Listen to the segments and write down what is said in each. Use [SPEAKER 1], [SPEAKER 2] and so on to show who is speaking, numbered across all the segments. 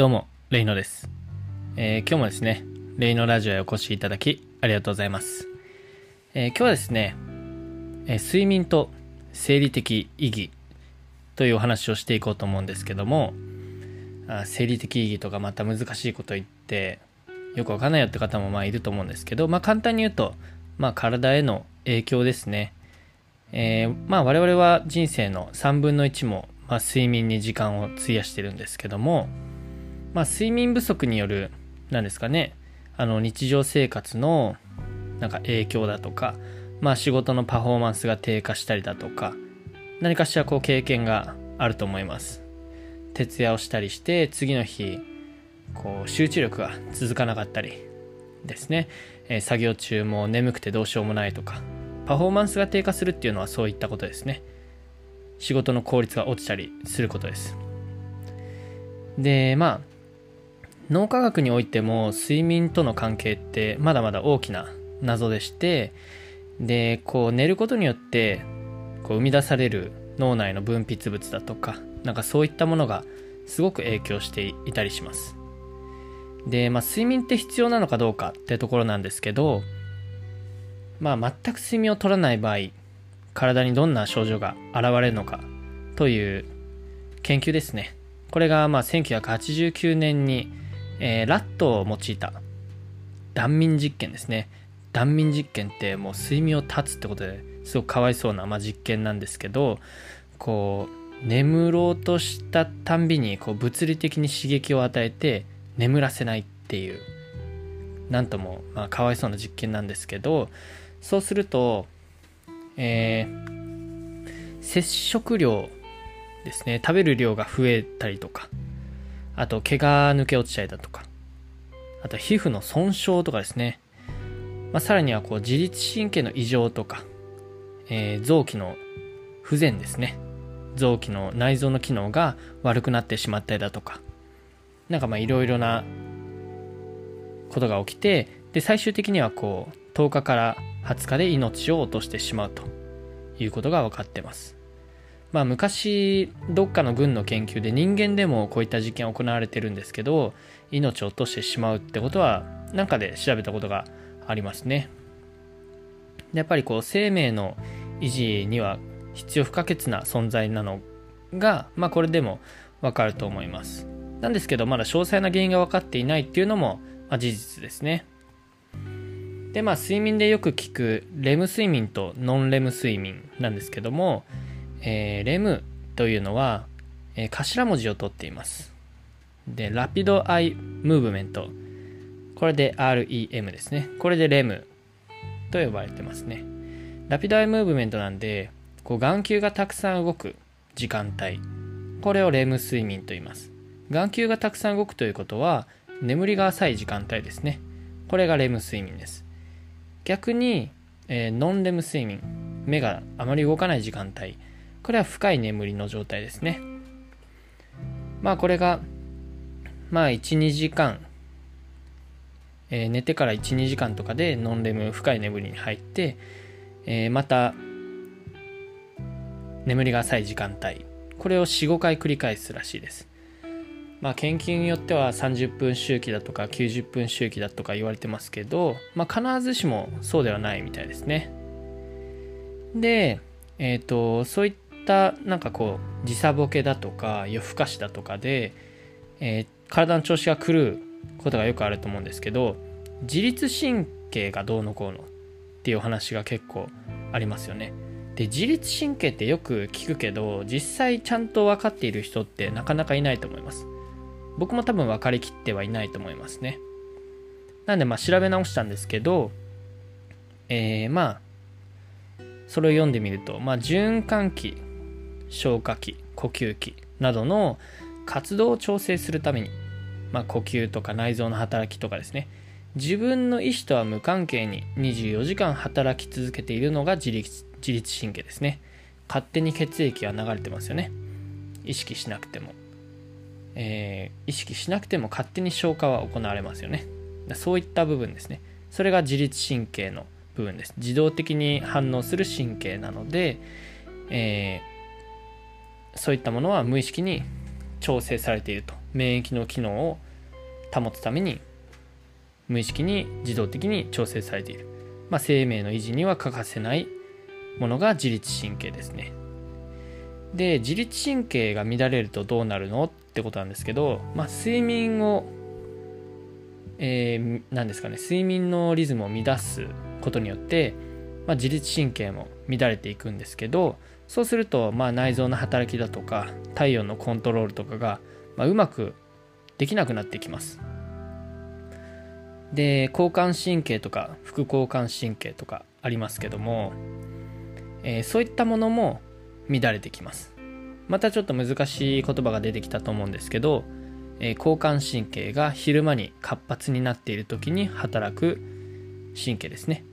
[SPEAKER 1] どうも、レイノです。えー今日もですね、レイノラジオへお越しいただき、ありがとうございます。えー今日はですね、えー睡眠と生理的意義というお話をしていこうと思うんですけども、あ生理的意義とかまた難しいこと言って、よくわかんないよって方もまあいると思うんですけど、まあ簡単に言うと、まあ体への影響ですね。えーまあ我々は人生の3分の1も、まあ、睡眠に時間を費やしてるんですけども、まあ、睡眠不足による何ですかね。あの日常生活のなんか影響だとか、まあ、仕事のパフォーマンスが低下したりだとか何かしらこう経験があると思います。徹夜をしたりして次の日こう集中力が続かなかったりですね、えー作業中も眠くてどうしようもないとかパフォーマンスが低下するっていうのはそういったことですね。仕事の効率が落ちたりすることです。でまあ脳科学においても睡眠との関係ってまだまだ大きな謎でしてでこう寝ることによってこう生み出される脳内の分泌物だとかなんかそういったものがすごく影響していたりします。で、まあ、睡眠って必要なのかどうかってところなんですけどまあ全く睡眠を取らない場合体にどんな症状が現れるのかという研究ですね。これがまあ1989年に、えーラットを用いた断眠実験ですね。断眠実験ってもう睡眠を断つってことですごくかわいそうな、まあ、実験なんですけどこう眠ろうとしたたんびにこう物理的に刺激を与えて眠らせないっていうなんとも、まあ、かわいそうな実験なんですけどそうすると、えー摂食量ですね。食べる量が増えたりとかあと毛が抜け落ちたりだとか。あと皮膚の損傷とかですね、まあ、さらにはこう自律神経の異常とか、えー臓器の不全ですね。臓器の内臓の機能が悪くなってしまったりだとか。なんかまあいろいろなことが起きてで最終的にはこう10日から20日で命を落としてしまうということが分かってます。まあ昔どっかの軍の研究で人間でもこういった実験行われてるんですけど命を落としてしまうってことはなんかで調べたことがありますね。やっぱりこう生命の維持には必要不可欠な存在なのがまあこれでもわかると思います。なんですけどまだ詳細な原因が分かっていないっていうのも、まあ、事実ですね。でまあ睡眠でよく聞くレム睡眠とノンレム睡眠なんですけども、えーレムというのは、えー頭文字を取っています。でラピドアイムーブメント。これで REM ですね。これでレムと呼ばれてますね。ラピドアイムーブメントなんでこう眼球がたくさん動く時間帯。これをレム睡眠と言います。眼球がたくさん動くということは眠りが浅い時間帯ですね。これがレム睡眠です。逆に、えーノンレム睡眠。目があまり動かない時間帯これは深い眠りの状態ですね。まあこれがまあ12時間、えー寝てから12時間とかでノンレム深い眠りに入って、えーまた眠りが浅い時間帯。これを45回繰り返すらしいです。まあ研究によっては30分周期だとか90分周期だとか言われてますけど、まあ、必ずしもそうではないみたいですね。でえっ、とそういったなんかこう時差ボケだとか夜更かしだとかで、えー体の調子が狂うことがよくあると思うんですけど自律神経がどうのこうのっていうお話が結構ありますよね。で自律神経ってよく聞くけど実際ちゃんと分かっている人ってなかなかいないと思います。僕も多分分かりきってはいないと思いますね。なんでまあ調べ直したんですけどえー、まあそれを読んでみると、まあ、循環器消化器呼吸器などの活動を調整するために、まあ、呼吸とか内臓の働きとかですね。自分の意思とは無関係に24時間働き続けているのが自律自律神経ですね。勝手に血液が流れてますよね。意識しなくても、えー意識しなくても勝手に消化は行われますよね。そういった部分ですね。それが自律神経の部分です。自動的に反応する神経なので、えそういったものは無意識に調整されていると。免疫の機能を保つために無意識に自動的に調整されている、まあ、生命の維持には欠かせないものが自律神経ですね。で自律神経が乱れるとどうなるのってことなんですけど、まあ、睡眠を、えー、何ですかね睡眠のリズムを乱すことによって、まあ、自律神経も乱れていくんですけどそうすると、まあ、内臓の働きだとか体温のコントロールとかが、まあ、うまくできなくなってきます。で交感神経とか副交感神経とかありますけども、えー、そういったものも乱れてきます。またちょっと難しい言葉が出てきたと思うんですけど、えー、交感神経が昼間に活発になっている時に働く神経ですね。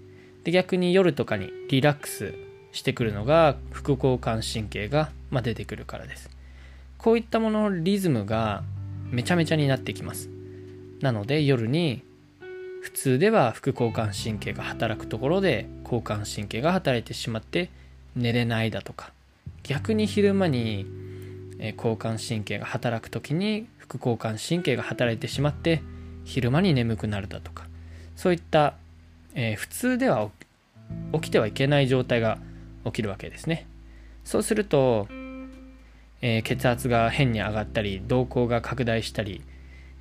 [SPEAKER 1] で逆に夜とかにリラックスしてくるのが副交感神経が、ま出てくるからです。こういったもののリズムがめちゃめちゃになってきます。なので夜に普通では副交感神経が働くところで交感神経が働いてしまって寝れないだとか。逆に昼間に交感神経が働く時に副交感神経が働いてしまって昼間に眠くなるだとか。そういった、えー、普通では起きてはいけない状態が起きるわけですね。そうすると、えー、血圧が変に上がったり瞳孔が拡大したり、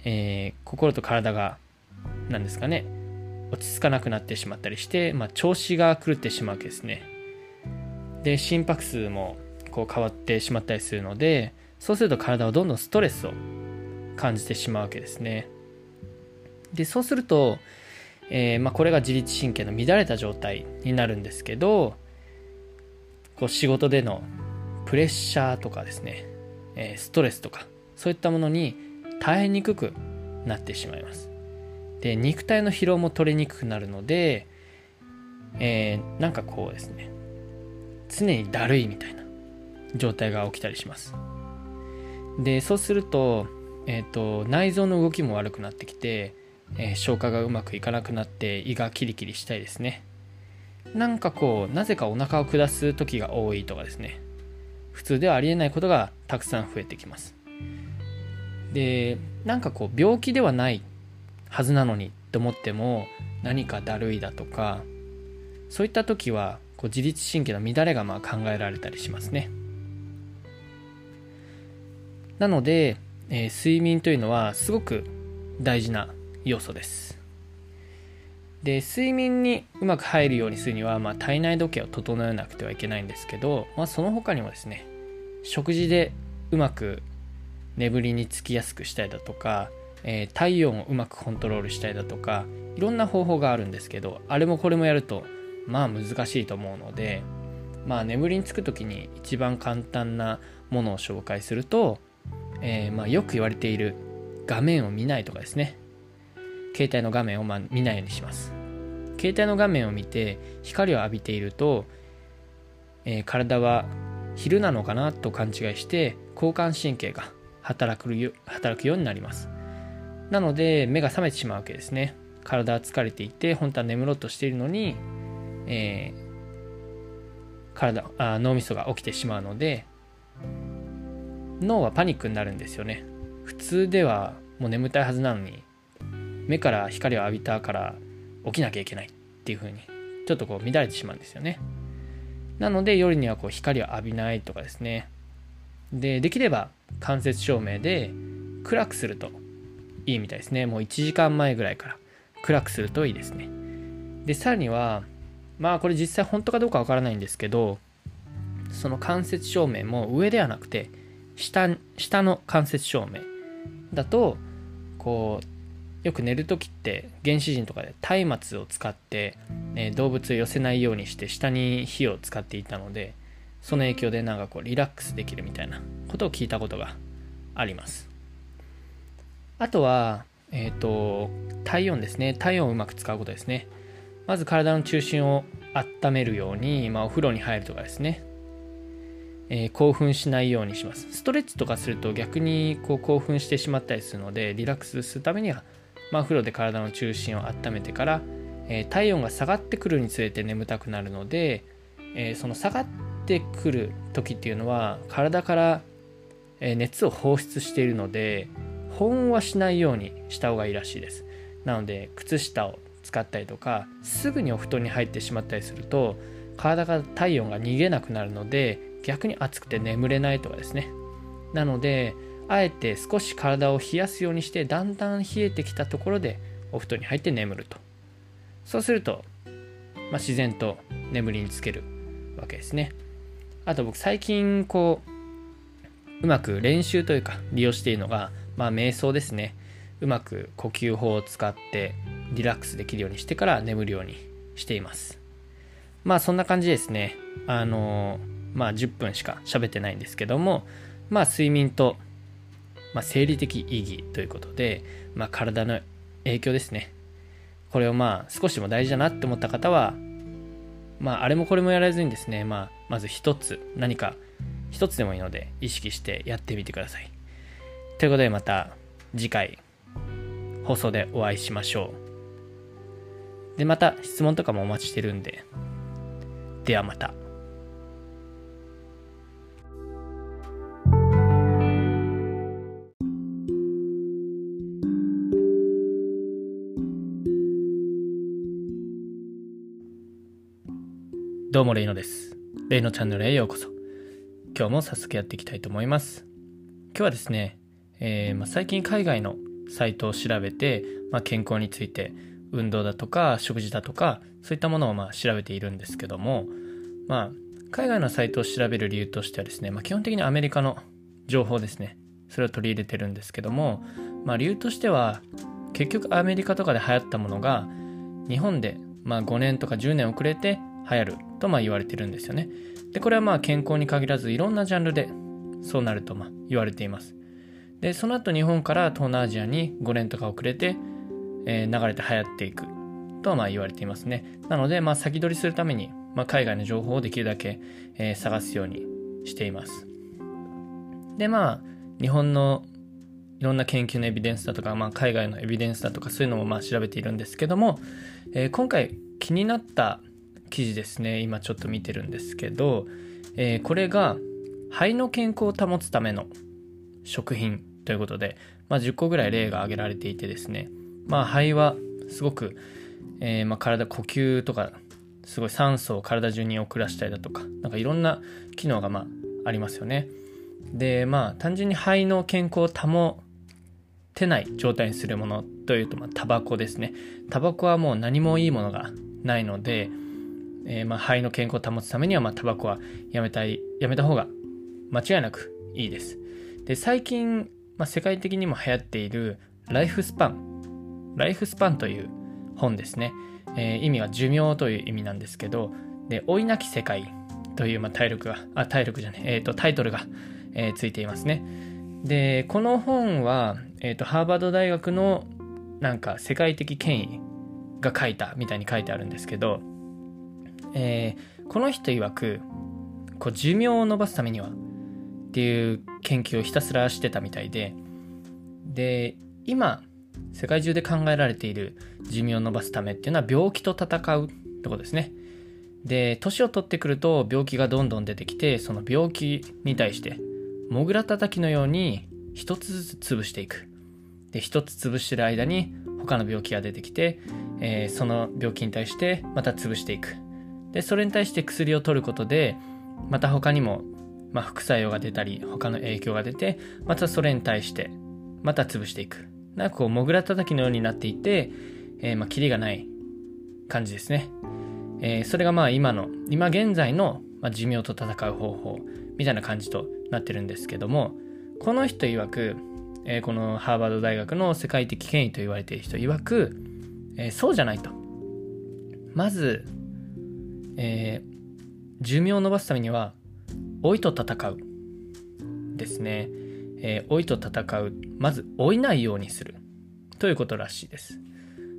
[SPEAKER 1] えー、心と体が何ですかね落ち着かなくなってしまったりして、まあ、調子が狂ってしまうわけですね。で心拍数もこう変わってしまったりするのでそうすると体はどんどんストレスを感じてしまうわけですね。でそうすると、えー、まあ、これが自律神経の乱れた状態になるんですけどこう仕事でのプレッシャーとかですね、えー、ストレスとかそういったものに耐えにくくなってしまいます。で肉体の疲労も取れにくくなるので、えー、なんかこうですね。常にだるいみたいな状態が起きたりします。でそうすると,、えーと、内臓の動きも悪くなってきて、えー、消化がうまくいかなくなって胃がキリキリしたいですね。なんかこうなぜかお腹を下す時が多いとかですね。普通ではありえないことがたくさん増えてきます。でなんかこう病気ではないはずなのにって思っても何かだるいだとかそういった時はこう自律神経の乱れがまあ考えられたりしますね。なので、えー、睡眠というのはすごく大事な要素です。で睡眠にうまく入るようにするには、まあ、体内時計を整えなくてはいけないんですけど、まあ、その他にもですね食事でうまく眠りにつきやすくしたりだとか、えー、体温をうまくコントロールしたりだとかいろんな方法があるんですけどあれもこれもやるとまあ難しいと思うのでまあ眠りにつく時に一番簡単なものを紹介すると、えー、まあよく言われている画面を見ないとかですね。携帯の画面をま見ないようにします。携帯の画面を見て光を浴びていると、えー、体は昼なのかなと勘違いして交感神経が働くよ働くようになります。なので目が覚めてしまうわけですね。体は疲れていて本当は眠ろうとしているのにえー、体あ脳みそが起きてしまうので脳はパニックになるんですよね。普通ではもう眠たいはずなのに目から光を浴びたから起きなきゃいけないっていう風にちょっとこう乱れてしまうんですよね。なので夜にはこう光を浴びないとかですね。でできれば間接照明で暗くするといいみたいですね。もう1時間前ぐらいから暗くするといいですね。でさらにはまあこれ実際本当かどうかわからないんですけどその間接照明も上ではなくて下下の間接照明だとこうよく寝る時って原始人とかで松明を使って、ね、動物を寄せないようにして下に火を使っていたのでその影響でなんかこうリラックスできるみたいなことを聞いたことがあります。あとはえっ、ー、と体温ですね。体温をうまく使うことですね。まず体の中心を温めるように、まあ、お風呂に入るとかですね、えー、興奮しないようにします。ストレッチとかすると逆にこう興奮してしまったりするのでリラックスするためには、まあ、風呂で体の中心を温めてから、えー、体温が下がってくるにつれて眠たくなるので、えー、その下がってくる時っていうのは体から熱を放出しているので保温はしないようにした方がいいらしいです。なので靴下を使ったりとかすぐにお布団に入ってしまったりすると体から体温が逃げなくなるので逆に暑くて眠れないとかですね。なのであえて少し体を冷やすようにしてだんだん冷えてきたところでお布団に入って眠ると。そうすると、まあ、自然と眠りにつけるわけですね。あと僕最近こううまく練習というか利用しているのがまあ瞑想ですね。うまく呼吸法を使ってリラックスできるようにしてから眠るようにしています。まあそんな感じですね。あのまあ10分しか喋ってないんですけどもまあ睡眠と、まあ、生理的意義ということで、まあ、体の影響ですねこれをまあ少しでも大事だなって思った方はまああれもこれもやらずにですね、まあ、まず一つ何か一つでもいいので意識してやってみてくださいということでまた次回放送でお会いしましょう。で、また質問とかもお待ちしてるんで。ではまた。どうもレイノです。レイノチャンネルへようこそ。今日も早速やっていきたいと思います。今日はですね、えーまあ、最近海外のサイトを調べて、まあ、健康について運動だとか食事だとかそういったものをまあ調べているんですけども、まあ、海外のサイトを調べる理由としてはですね、まあ、基本的にアメリカの情報ですねそれを取り入れてるんですけども、まあ、理由としては結局アメリカとかで流行ったものが日本でまあ5年とか10年遅れて流行るとまあ言われてるんですよね。でこれはまあ健康に限らずいろんなジャンルでそうなるとまあ言われています。でその後日本から東南アジアに5年とか遅れて、えー、流れて流行っていくとまあ言われていますね。なのでまあ先取りするために、まあ、海外の情報をできるだけ、え、探すようにしています。でまあ日本のいろんな研究のエビデンスだとか、まあ、海外のエビデンスだとかそういうのもまあ調べているんですけども、えー、今回気になった記事ですね。今ちょっと見てるんですけど、えー、これが肺の健康を保つための食品ということで、まあ、10個ぐらい例が挙げられていてですね、まあ、肺はすごく、えー、まあ体呼吸とかすごい酸素を体中に送らせたりだとかなんかいろんな機能がまあありますよね。でまあ単純に肺の健康を保てない状態にするものというとまあタバコですね。タバコはもう何もいいものがないので、えー、まあ肺の健康を保つためにはまあタバコはやめたいやめた方が間違いなくいいですで、最近、まあ、世界的にも流行っているライフスパン。ライフスパンという本ですね。えー、意味は寿命という意味なんですけど、で、老いなき世界という、まあ、体力が、あ、体力じゃねえ、えっ、ー、と、タイトルが、えー、ついていますね。で、この本は、えっ、と、ハーバード大学のなんか世界的権威が書いたみたいに書いてあるんですけど、えー、この人曰く、こう寿命を延ばすためにはっていう研究をひたすらしてたみたいでで今世界中で考えられている寿命を伸ばすためっていうのは病気と戦うってことですね。で年を取ってくると病気がどんどん出てきてその病気に対してモグラ叩きのように一つずつ潰していく。で一つ潰してる間に他の病気が出てきて、えー、その病気に対してまた潰していく。でそれに対して薬を取ることでまた他にもまあ、副作用が出たり他の影響が出てまたそれに対してまた潰していく。なんかこうモグラ叩きのようになっていて、えー、まあキリがない感じですね、えー、それがまあ今の今現在の、まあ、寿命と戦う方法みたいな感じとなってるんですけどもこの人曰く、えー、このハーバード大学の世界的権威と言われている人曰く、えー、そうじゃないと。まず、えー、寿命を伸ばすためには老いと戦うですね、えー、老いと戦うまず老いないようにするということらしいです。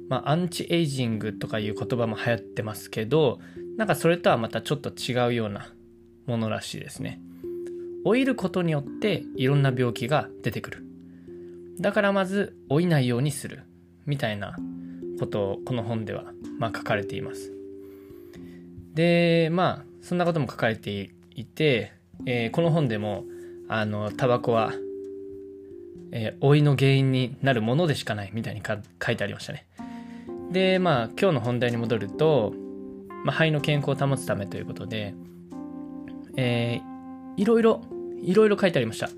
[SPEAKER 1] まあアンチエイジングとかいう言葉も流行ってますけどなんかそれとはまたちょっと違うようなものらしいですね。老いることによっていろんな病気が出てくる。だからまず老いないようにするみたいなことをこの本ではま書かれています。でまあそんなことも書かれていて、えー、この本でもあのタバコはえー、老いの原因になるものでしかないみたいに書いてありましたね。で、まあ、今日の本題に戻ると、まあ、肺の健康を保つためということで、えー、いろいろ、いろいろ書いてありました。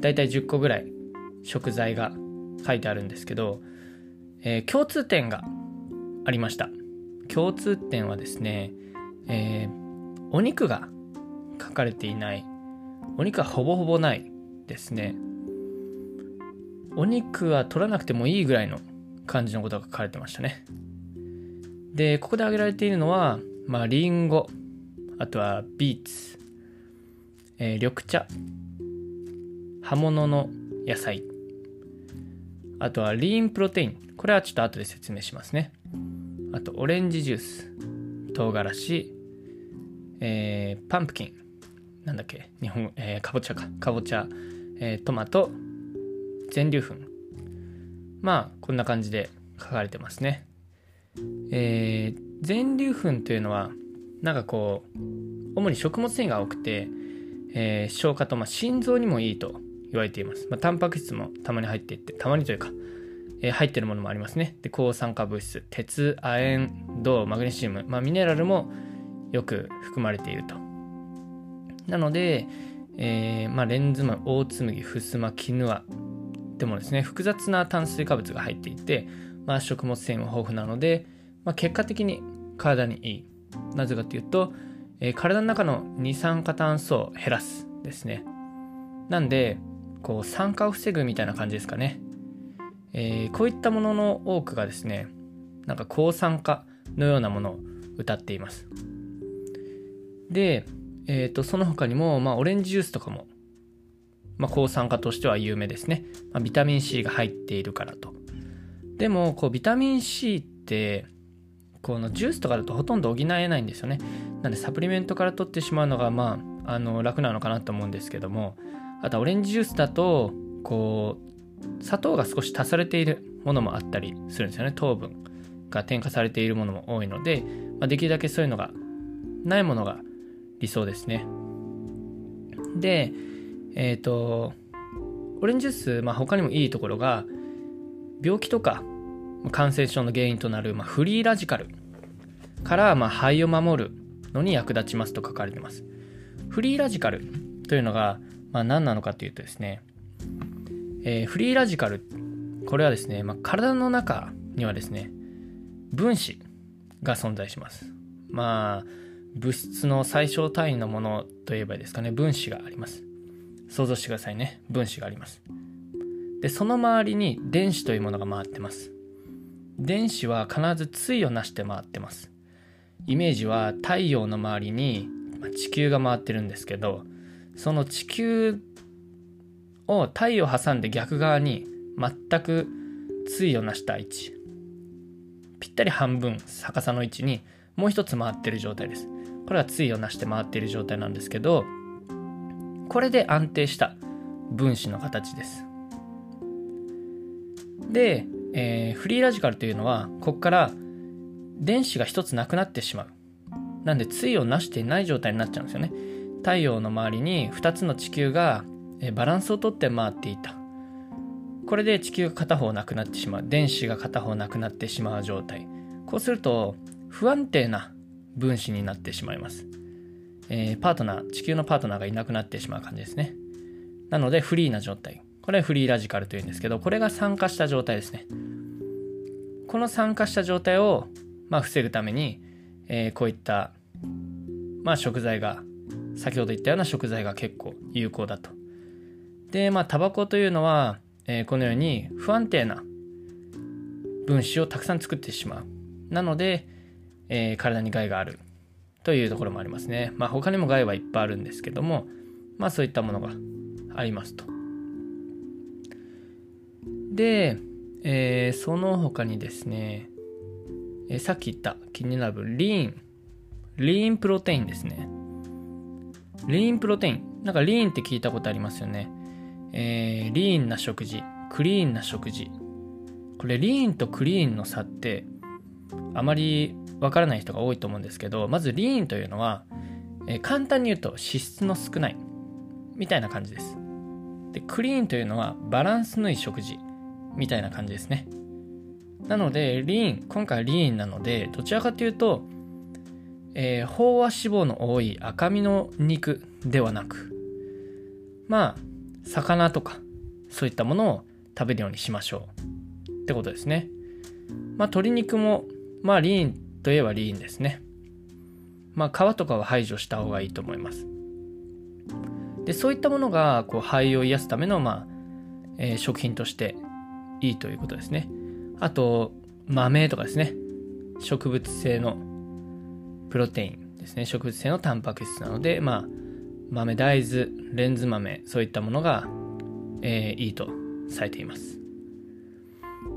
[SPEAKER 1] だいたい10個ぐらい食材が書いてあるんですけど、えー、共通点がありました。共通点はですね、えー、お肉が書かれていない、お肉はほぼほぼないですね。お肉は取らなくてもいいぐらいの感じのことが書かれてましたね。で、ここで挙げられているのは、まあ、リンゴ、あとはビーツ、えー、緑茶、葉物の野菜、あとはリーンプロテイン。これはちょっと後で説明しますね。あと、オレンジジュース、唐辛子、えー、パンプキン、なんだっけ、日本、えー、かぼちゃか、かぼちゃ、えー、トマト、全粒粉。まあ、こんな感じで書かれてますね。えー、全粒粉というのは、なんかこう、主に食物繊維が多くて、えー、消化と、まあ、心臓にもいいと言われています。まあ、タンパク質もたまに入っていって、たまにというか、えー、入ってるものもありますね。で、抗酸化物質、鉄、亜鉛、銅、マグネシウム、まあ、ミネラルもよく含まれていると。なので、えー、まあ、レンズマン、オーツ麦、フスマ、キヌアでもですね、複雑な炭水化物が入っていて、まあ、食物繊維も豊富なので、まあ、結果的に体にいい。なぜかというと、えー、体の中の二酸化炭素を減らすですね。なんで、こう酸化を防ぐみたいな感じですかね。えー、こういったものの多くがですね、なんか抗酸化のようなものを歌っています。で、え、ー、と、その他にも、まあ、オレンジジュースとかも、まあ、抗酸化としては有名ですね。まあ、ビタミン C が入っているからと。でも、こう、ビタミン C って、このジュースとかだとほとんど補えないんですよね。なんで、サプリメントから取ってしまうのが、まあ、あの、楽なのかなと思うんですけども、あとオレンジジュースだと、こう、砂糖が少し足されているものもあったりするんですよね。糖分が添加されているものも多いので、まあ、できるだけそういうのがないものが理想ですね。で、えっ、ー、と、オレンジジュース、まあ、他にもいいところが、病気とか感染症の原因となる、まあ、フリーラジカルから、まあ、肺を守るのに役立ちますと書かれてます。フリーラジカルというのが、まあ、何なのかというとですね、えー、フリーラジカル、これはですね、まあ、体の中にはですね、分子が存在します。まあ、物質の最小単位のものといえばいいですかね、分子があります。想像してくださいね。分子があります。で、その周りに電子というものが回ってます。電子は必ず対をなして回ってます。イメージは太陽の周りに地球が回ってるんですけど、その地球を太陽挟んで逆側に全く対をなした位置。ぴったり半分逆さの位置にもう一つ回ってる状態です。これは対をなして回っている状態なんですけど、これで安定した分子の形です。で、えー、フリーラジカルというのは、ここから電子が一つなくなってしまう。なんで、対をなしていない状態になっちゃうんですよね。太陽の周りに2つの地球がバランスをとって回っていた。これで地球が片方なくなってしまう。電子が片方なくなってしまう状態。こうすると、不安定な分子になってしまいます。えー、パートナー、地球のパートナーがいなくなってしまう感じですね。なので、フリーな状態。これはフリーラジカルというんですけど、これが酸化した状態ですね。この酸化した状態を、まあ、防ぐために、えー、こういった、まあ、食材が、先ほど言ったような食材が結構有効だと。で、まあ、タバコというのは、えー、このように不安定な分子をたくさん作ってしまう。なので、えー、体に害があるというところもありますね。まあ他にも害はいっぱいあるんですけども、まあそういったものがありますと。で、えー、その他にですね、えー、さっき言った気になるリーン、リーンプロテインですね。リーンプロテイン。なんかリーンって聞いたことありますよね。えー、リーンな食事、クリーンな食事。これリーンとクリーンの差ってあまりわからない人が多いと思うんですけど、まずリーンというのは、え、簡単に言うと脂質の少ないみたいな感じです。でクリーンというのはバランスのいい食事みたいな感じですね。なのでリーン今回リーンなのでどちらかというと、えー、飽和脂肪の多い赤身の肉ではなくまあ魚とかそういったものを食べるようにしましょう。ってことですね。まあ鶏肉もまあリーンといえばリーンですね。まあ皮とかは排除した方がいいと思います。でそういったものがこう肺を癒すための、まあえー、食品としていいということですね。あと豆とかですね。植物性のプロテインですね。植物性のタンパク質なのでまあ豆大豆レンズ豆そういったものが、えー、いいとされています。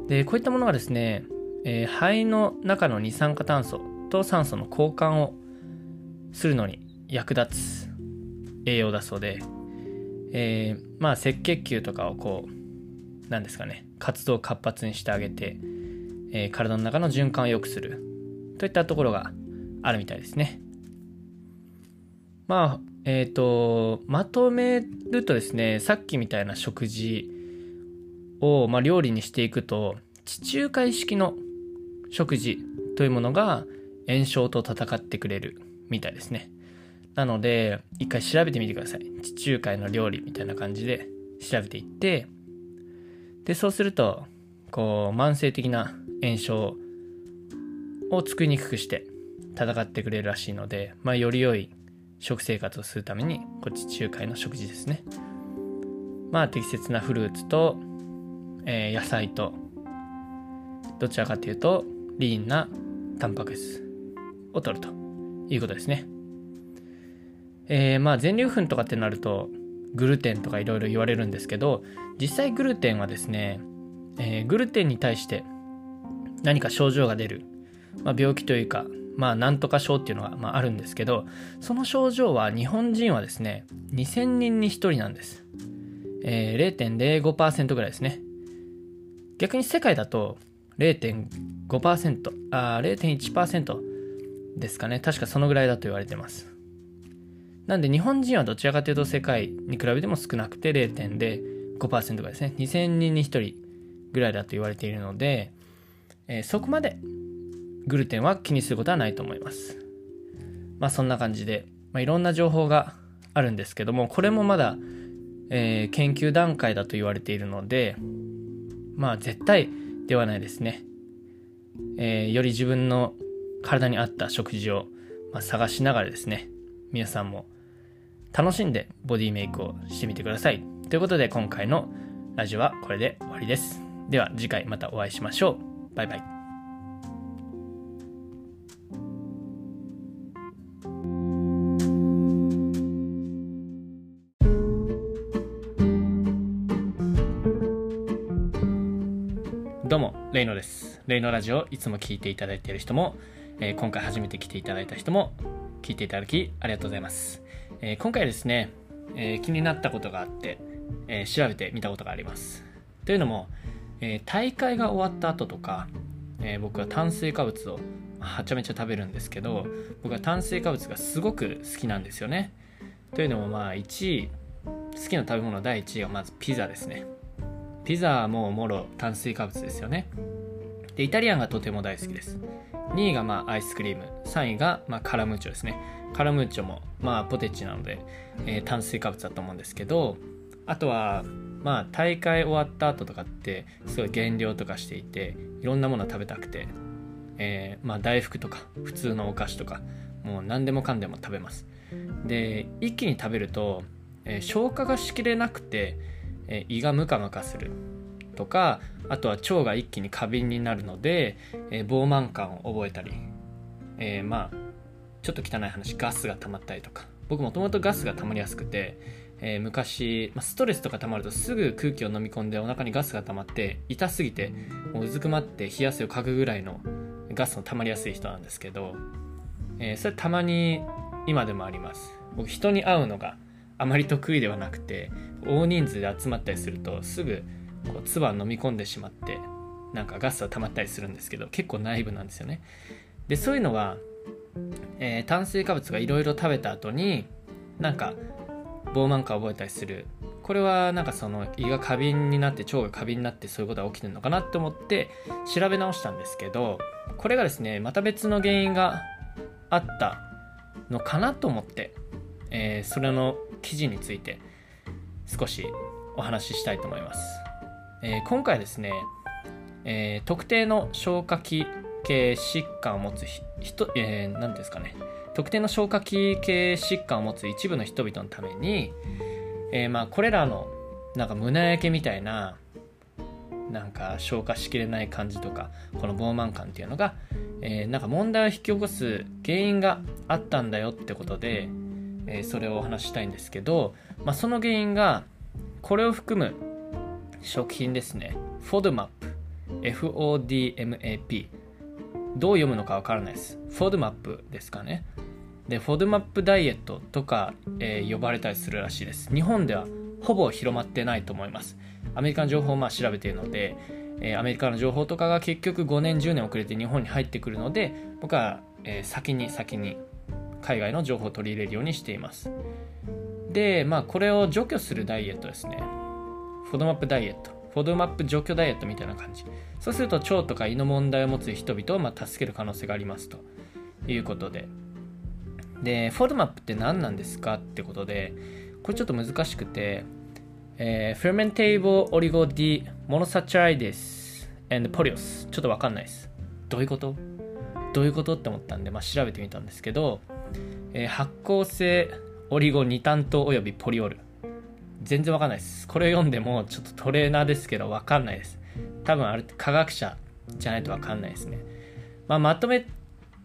[SPEAKER 1] でこういったものがですね、えー、肺の中の二酸化炭素と酸素の交換をするのに役立つ栄養だそうで、えー、まあ赤血球とかをこうなんですかね活動を活発にしてあげて、えー、体の中の循環を良くするといったところがあるみたいですね。まあえっ、ー、とまとめるとですねさっきみたいな食事を、まあ、料理にしていくと地中海式の食事というものが炎症と戦ってくれるみたいですねなので、一回調べてみてください。地中海の料理みたいな感じで調べていって、で、そうすると、こう、慢性的な炎症を作りにくくして戦ってくれるらしいので、まあ、より良い食生活をするために、こっち地中海の食事ですね。まあ、適切なフルーツと、えー、野菜と、どちらかというと、リーンなタンパク質を取るということですね。えー、まあ全粒粉とかってなるとグルテンとかいろいろ言われるんですけど実際グルテンはですね、えー、グルテンに対して何か症状が出る、まあ、病気というかまあなんとか症っていうのが、まあ、あるんですけどその症状は日本人はですね2000人に1人なんです、えー、0.05%ぐらいですね逆に世界だと0.5%あ0.1%ですかね確かそのぐらいだと言われてますなんで日本人はどちらかというと世界に比べても少なくて0.05%ぐらいですね。2000人に1人ぐらいだと言われているので、えー、そこまでグルテンは気にすることはないと思います。まあそんな感じで、まあ、いろんな情報があるんですけども、これもまだ、えー、研究段階だと言われているので、まあ絶対ではないですね。えー、より自分の体に合った食事を、まあ、探しながらですね、皆さんも楽しんでボディメイクをしてみてください。ということで今回のラジオはこれで終わりです。では次回またお会いしましょう。バイバイ。レイノラジオいつも聞いていただいている人も、えー、今回初めて来ていただいた人も、聞いていただきありがとうございます。えー、今回ですね、えー、気になったことがあって、え、調べてみたことがあります。というのも、え大会が終わった後とか、え僕は炭水化物をはちゃめちゃ食べるんですけど僕は炭水化物がすごく好きなんですよね。というのもまあ1位好きな食べ物第1位はまずピザですね。ピザももろ炭水化物ですよね。でイタリアンがとても大好きです。2位がまあアイスクリーム。3位がまあカラムーチョですね。カラムーチョもまあポテチなので、えー、炭水化物だと思うんですけどあとはまあ大会終わった後とかってすごい減量とかしていていろんなもの食べたくて、えー、まあ大福とか普通のお菓子とかもう何でもかんでも食べます。で一気に食べると、えー、消化がしきれなくて、えー、胃がムカムカする。とかあとは腸が一気に過敏になるので、えー、膨満感を覚えたり、えー、まあちょっと汚い話ガスが溜まったりとか。僕もともとガスが溜まりやすくて、えー、昔、まあ、ストレスとか溜まるとすぐ空気を飲み込んでお腹にガスが溜まって痛すぎてもううずくまって冷や汗をかくぐらいのガスの溜まりやすい人なんですけど、え、それたまに今でもあります。僕人に会うのがあまり得意ではなくて大人数で集まったりするとすぐこう唾飲み込んでしまってなんかガスが溜まったりするんですけど結構内部なんですよね。でそういうのは、えー、炭水化物がいろいろ食べた後になんか膨満感を覚えたりする。これはなんかその胃が過敏になって腸が過敏になってそういうことが起きてるのかなって思って調べ直したんですけどこれがですねまた別の原因があったのかなと思って、えー、それの記事について少しお話ししたいと思います、えー、今回ですね、えー、特定の消化器系疾患を持つ人、えー、何ですかね。特定の消化器系疾患を持つ一部の人々のために、えー、まあこれらのなんか胸焼けみたいななんか消化しきれない感じとかこの膨満感っていうのが、えー、なんか問題を引き起こす原因があったんだよってことで、えー、それをお話ししたいんですけど、まあ、その原因がこれを含む食品ですね FODMAP FODMAP どう読むのかわからないです FODMAP ですかねで、フォドマップダイエットとか、えー、呼ばれたりするらしいです。日本ではほぼ広まってないと思います。アメリカの情報をまあ調べているので、えー、アメリカの情報とかが結局5年、10年遅れて日本に入ってくるので、僕は、えー、先に先に海外の情報を取り入れるようにしています。で、まあ、これを除去するダイエットですね。フォドマップダイエット。フォドマップ除去ダイエットみたいな感じ。そうすると腸とか胃の問題を持つ人々をま助ける可能性がありますということで。で、フォルマップって何なんですかってことで、これちょっと難しくて、えー、Fermentable Oligo D Monosaccharides and Polios ちょっとわかんないです。どういうこと？どういうことって思ったんで、まあ、調べてみたんですけど、えー、発酵性オリゴ二炭糖およびポリオール。全然わかんないです。これ読んでもちょっとトレーナーですけどわかんないです。多分あれ科学者じゃないとわかんないですね。まあ、まとめ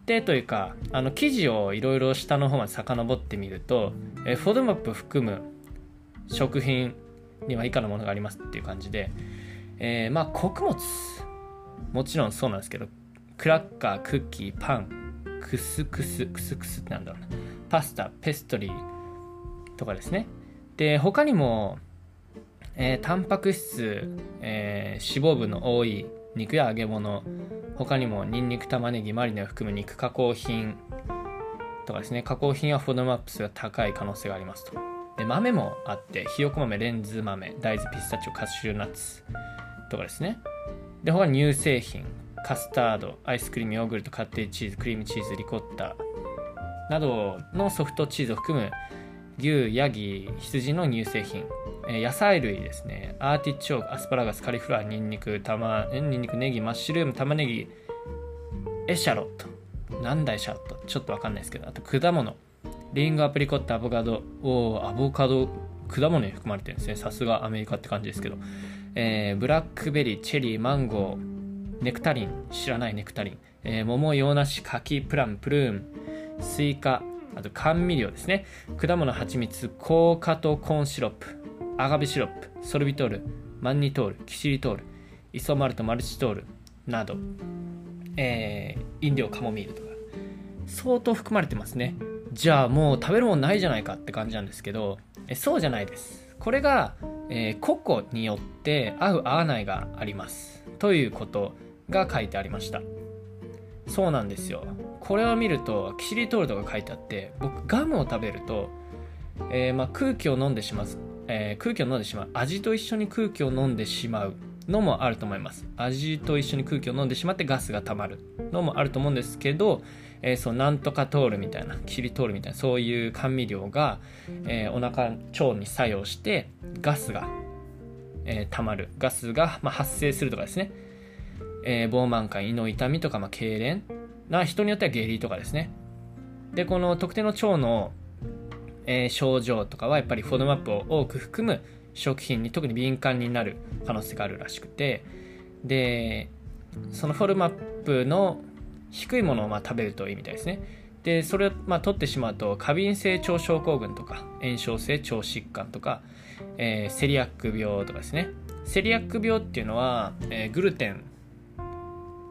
[SPEAKER 1] 定というかあの記事をいろいろ下の方まで遡ってみると、えフォードマップ含む食品には以下のものがありますっていう感じで、えー、まあ穀物もちろんそうなんですけどクラッカークッキーパンクスクスクスクスってなんだろうなパスタペストリーとかですねで他にも、えー、タンパク質、えー、脂肪分の多い肉や揚げ物他にもニンニク玉ねぎマリネを含む肉加工品とかですね。加工品はフォドマップスが高い可能性がありますと。で豆もあってひよこ豆レンズ豆大豆ピスタチオカシューナッツとかですね。で他に乳製品カスタードアイスクリームヨーグルトカッテージチーズクリームチーズリコッタなどのソフトチーズを含む牛、ヤギ、羊の乳製品、え野菜類ですね、アーティチョーク、アスパラガス、カリフラワー、ニンニク、たま、ニンニク、ネギ、マッシュルーム、玉ねぎ、エシャロット。なんだエシャロット？ちょっとわかんないですけど、あと果物。リンゴ、アプリコット、アボカド。おアボカド、果物に含まれてるんですね。さすがアメリカって感じですけど。えー、ブラックベリー、チェリー、マンゴー、ネクタリン、知らないネクタリン。えー、桃、洋梨、柿、プラム、プルーン、スイカ、あと甘味料ですね。果物、蜂蜜、高果糖コーンシロップ、アガベシロップ、ソルビトール、マンニトール、キシリトール、イソマルト、マルチトールなど、えー、飲料カモミールとか、相当含まれてますね。じゃあもう食べるもんないじゃないかって感じなんですけど、えそうじゃないです。これが、えー、個々によって合う合わないがあります。ということが書いてありました。そうなんですよ。これを見るとキシリトールとか書いてあって僕ガムを食べると、えー、まあ、空気を飲んでしまう、えー、空気を飲んでしまう。味と一緒に空気を飲んでしまう。のもあると思います。味と一緒に空気を飲んでしまってガスが溜まるのもあると思うんですけど、えー、そうなんとかトールみたいなキシリトールみたいなそういう甘味料が、えお腹腸に作用してガスが、え溜まる。ガスが、まあ、発生するとかですね。えー、膨満感、胃の痛みとか、まあ、痙攣な人によっては下痢とかですね。で、この特定の腸の、えー、症状とかはやっぱりフォドマップを多く含む食品に特に敏感になる可能性があるらしくて、で、そのフォルマップの低いものをまあ食べるといいみたいですね。で、それをまあ取ってしまうと、過敏性腸症候群とか、炎症性腸疾患とか、えー、セリアック病とかですね。セリアック病っていうのは、えー、グルテン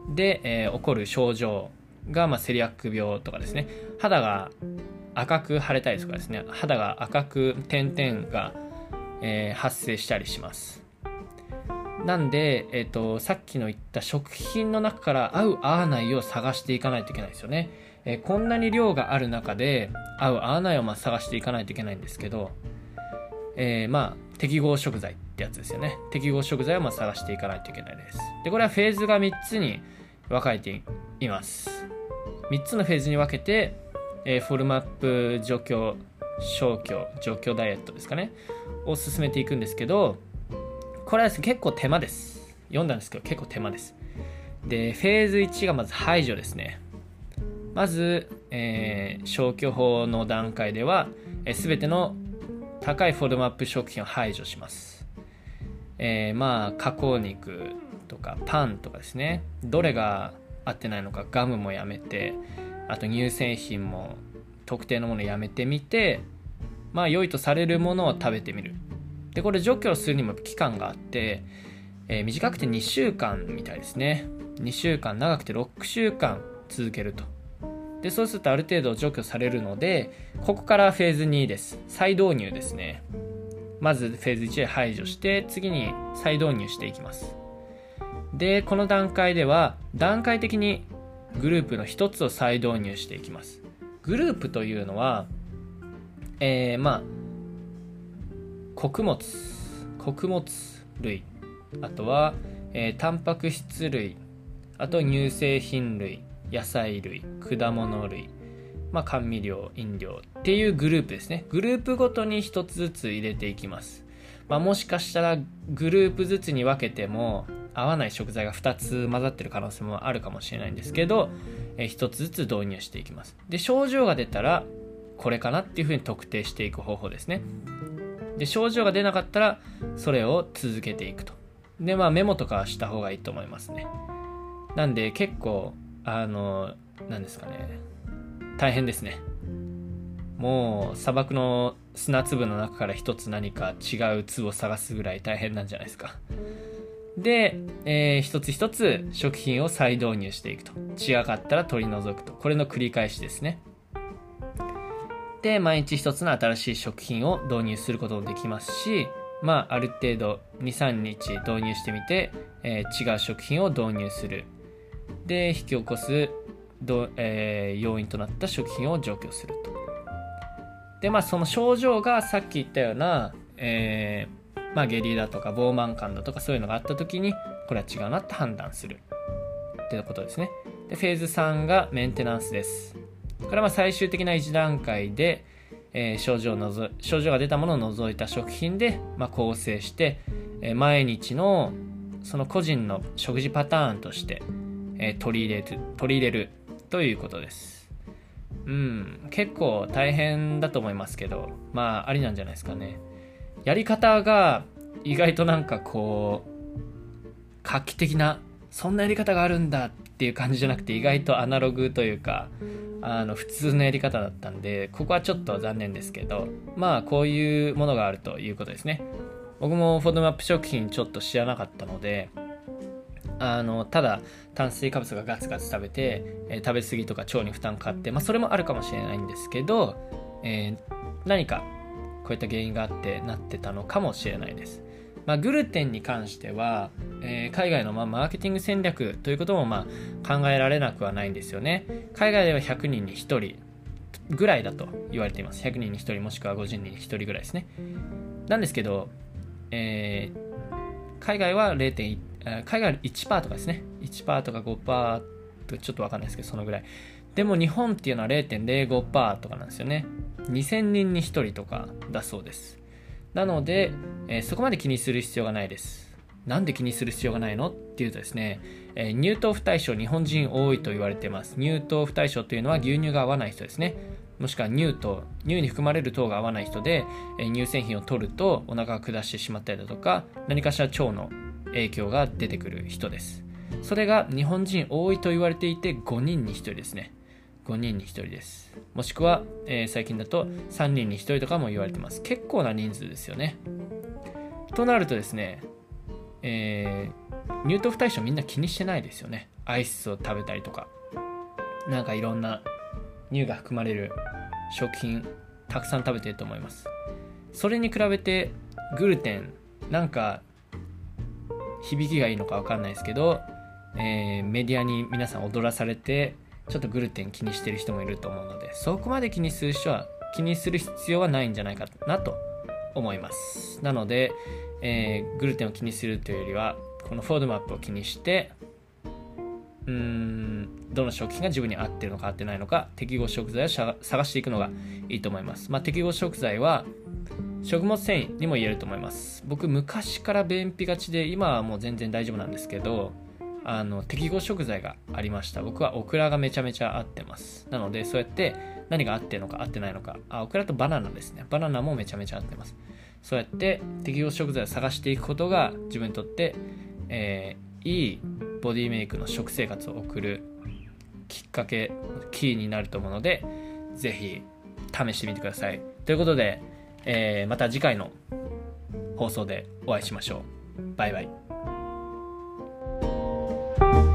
[SPEAKER 1] で、えー、起こる症状が、まあ、セリアック病とかですね。肌が赤く腫れたりとかですね。肌が赤く点々が、えー、発生したりします。なんで、えーと、さっきの言った食品の中から合う合わないを探していかないといけないですよね、えー、こんなに量がある中で合う合わないをまあ探していかないといけないんですけど、えー、まあ適合食材ってやつですよね。適合食材をま探していかないといけないです。でこれはフェーズが3つに分かれています。3つのフェーズに分けて、えー、フォルマップ除去消去除去ダイエットですかね。を進めていくんですけどこれは、結構手間です。読んだんですけど結構手間です。でフェーズ1がまず排除ですね。まず、えー、消去法の段階では、えー、全ての高いフォルマップ食品を排除します、えー、まあ加工肉とかパンとかですね。どれが合ってないのかガムもやめてあと乳製品も特定のものやめてみてまあ良いとされるものを食べてみる。でこれ除去するにも期間があって、えー、短くて2週間みたいですね。2週間長くて6週間続けると。でそうするとある程度除去されるのでここからフェーズ2です。再導入ですね。まずフェーズ1で排除して次に再導入していきます。でこの段階では段階的にグループの1つを再導入していきます。グループというのはえー、まあ穀物穀物類。あとは、えー、タンパク質類。あと乳製品類。野菜類。果物類。まあ、甘味料飲料っていうグループですね。グループごとに1つずつ入れていきます、まあ、もしかしたらグループずつに分けても合わない食材が2つ混ざってる可能性もあるかもしれないんですけど、えー、1つずつ導入していきます。で症状が出たらこれかなっていうふうに特定していく方法ですね。で症状が出なかったらそれを続けていくと。でまあメモとかした方がいいと思いますね。なんで結構あの何ですかね。大変ですね。もう砂漠の砂粒の中から一つ何か違う粒を探すぐらい大変なんじゃないですか。で、えー、一つ一つ食品を再導入していくと。違かったら取り除くと。これの繰り返しですね。で毎日一つの新しい食品を導入することもできますしまあ、ある程度23日導入してみて、えー、違う食品を導入する。で引き起こすど、えー、要因となった食品を除去すると。でまあその症状がさっき言ったような、えー、まあ、下痢だとか膨慢感だとかそういうのがあった時にこれは違うなって判断する。っていうことですね。でフェーズ3がメンテナンスです。これはまあ最終的な1段階で、えー、症状のぞ症状が出たものを除いた食品で、まあ、構成して、えー、毎日のその個人の食事パターンとして、えー、取り入れる取り入れるということです。うん結構大変だと思いますけどまあありなんじゃないですかね。やり方が意外となんかこう画期的なそんなやり方があるんだっていう感じじゃなくて意外とアナログというかあの普通のやり方だったんでここはちょっと残念ですけどまあこういうものがあるということですね。僕もフォードマップ食品ちょっと知らなかったのであのただ炭水化物がガツガツ食べて、えー、食べ過ぎとか腸に負担かかって、まあ、それもあるかもしれないんですけど、えー、何かこういった原因があってなってたのかもしれないです。まあ、グルテンに関しては、えー、海外のまあマーケティング戦略ということもまあ考えられなくはないんですよね。海外では100人に1人ぐらいだと言われています。100人に1人もしくは50人に1人ぐらいですね。なんですけど、えー、海外は0.1海外は1%とかですね。1%とか5%とかちょっとわかんないですけど、そのぐらい。でも日本っていうのは0.05%とかなんですよね。2000人に1人とかだそうです。なので、えー、そこまで気にする必要がないです。なんで気にする必要がないの？っていうとですね、えー、乳糖不対症日本人多いと言われてます。乳糖不対症というのは牛乳が合わない人ですね。もしくは乳糖、乳に含まれる糖が合わない人で、えー、乳製品を取るとお腹が下してしまったりだとか、何かしら腸の影響が出てくる人ですそれが日本人多いと言われていて5人に1人ですね5人に1人です。もしくは、えー、最近だと3人に1人とかも言われてます。結構な人数ですよね。となるとですね、えー、乳糖不対症みんな気にしてないですよね。アイスを食べたりとか。なんかいろんな乳が含まれる食品たくさん食べてると思います。それに比べてグルテンなんか響きがいいのか分かんないですけど、えー、メディアに皆さん踊らされてちょっとグルテン気にしてる人もいると思うのでそこまで気にする人は気にする必要はないんじゃないかなと思います。なので、えー、グルテンを気にするというよりはこのフォードマップを気にしてうーんどの食品が自分に合ってるのか合ってないのか適合食材を探していくのがいいと思います、まあ、適合食材は食物繊維にも言えると思います。僕昔から便秘がちで今はもう全然大丈夫なんですけどあの適合食材がありました。僕はオクラがめちゃめちゃ合ってます。なのでそうやって何が合ってるのか合ってないのか。あオクラとバナナですね。バナナもめちゃめちゃ合ってます。そうやって適合食材を探していくことが自分にとって、えー、いいボディメイクの食生活を送るきっかけキーになると思うのでぜひ試してみてください。ということで、えー、また次回の放送でお会いしましょう。バイバイ。thank you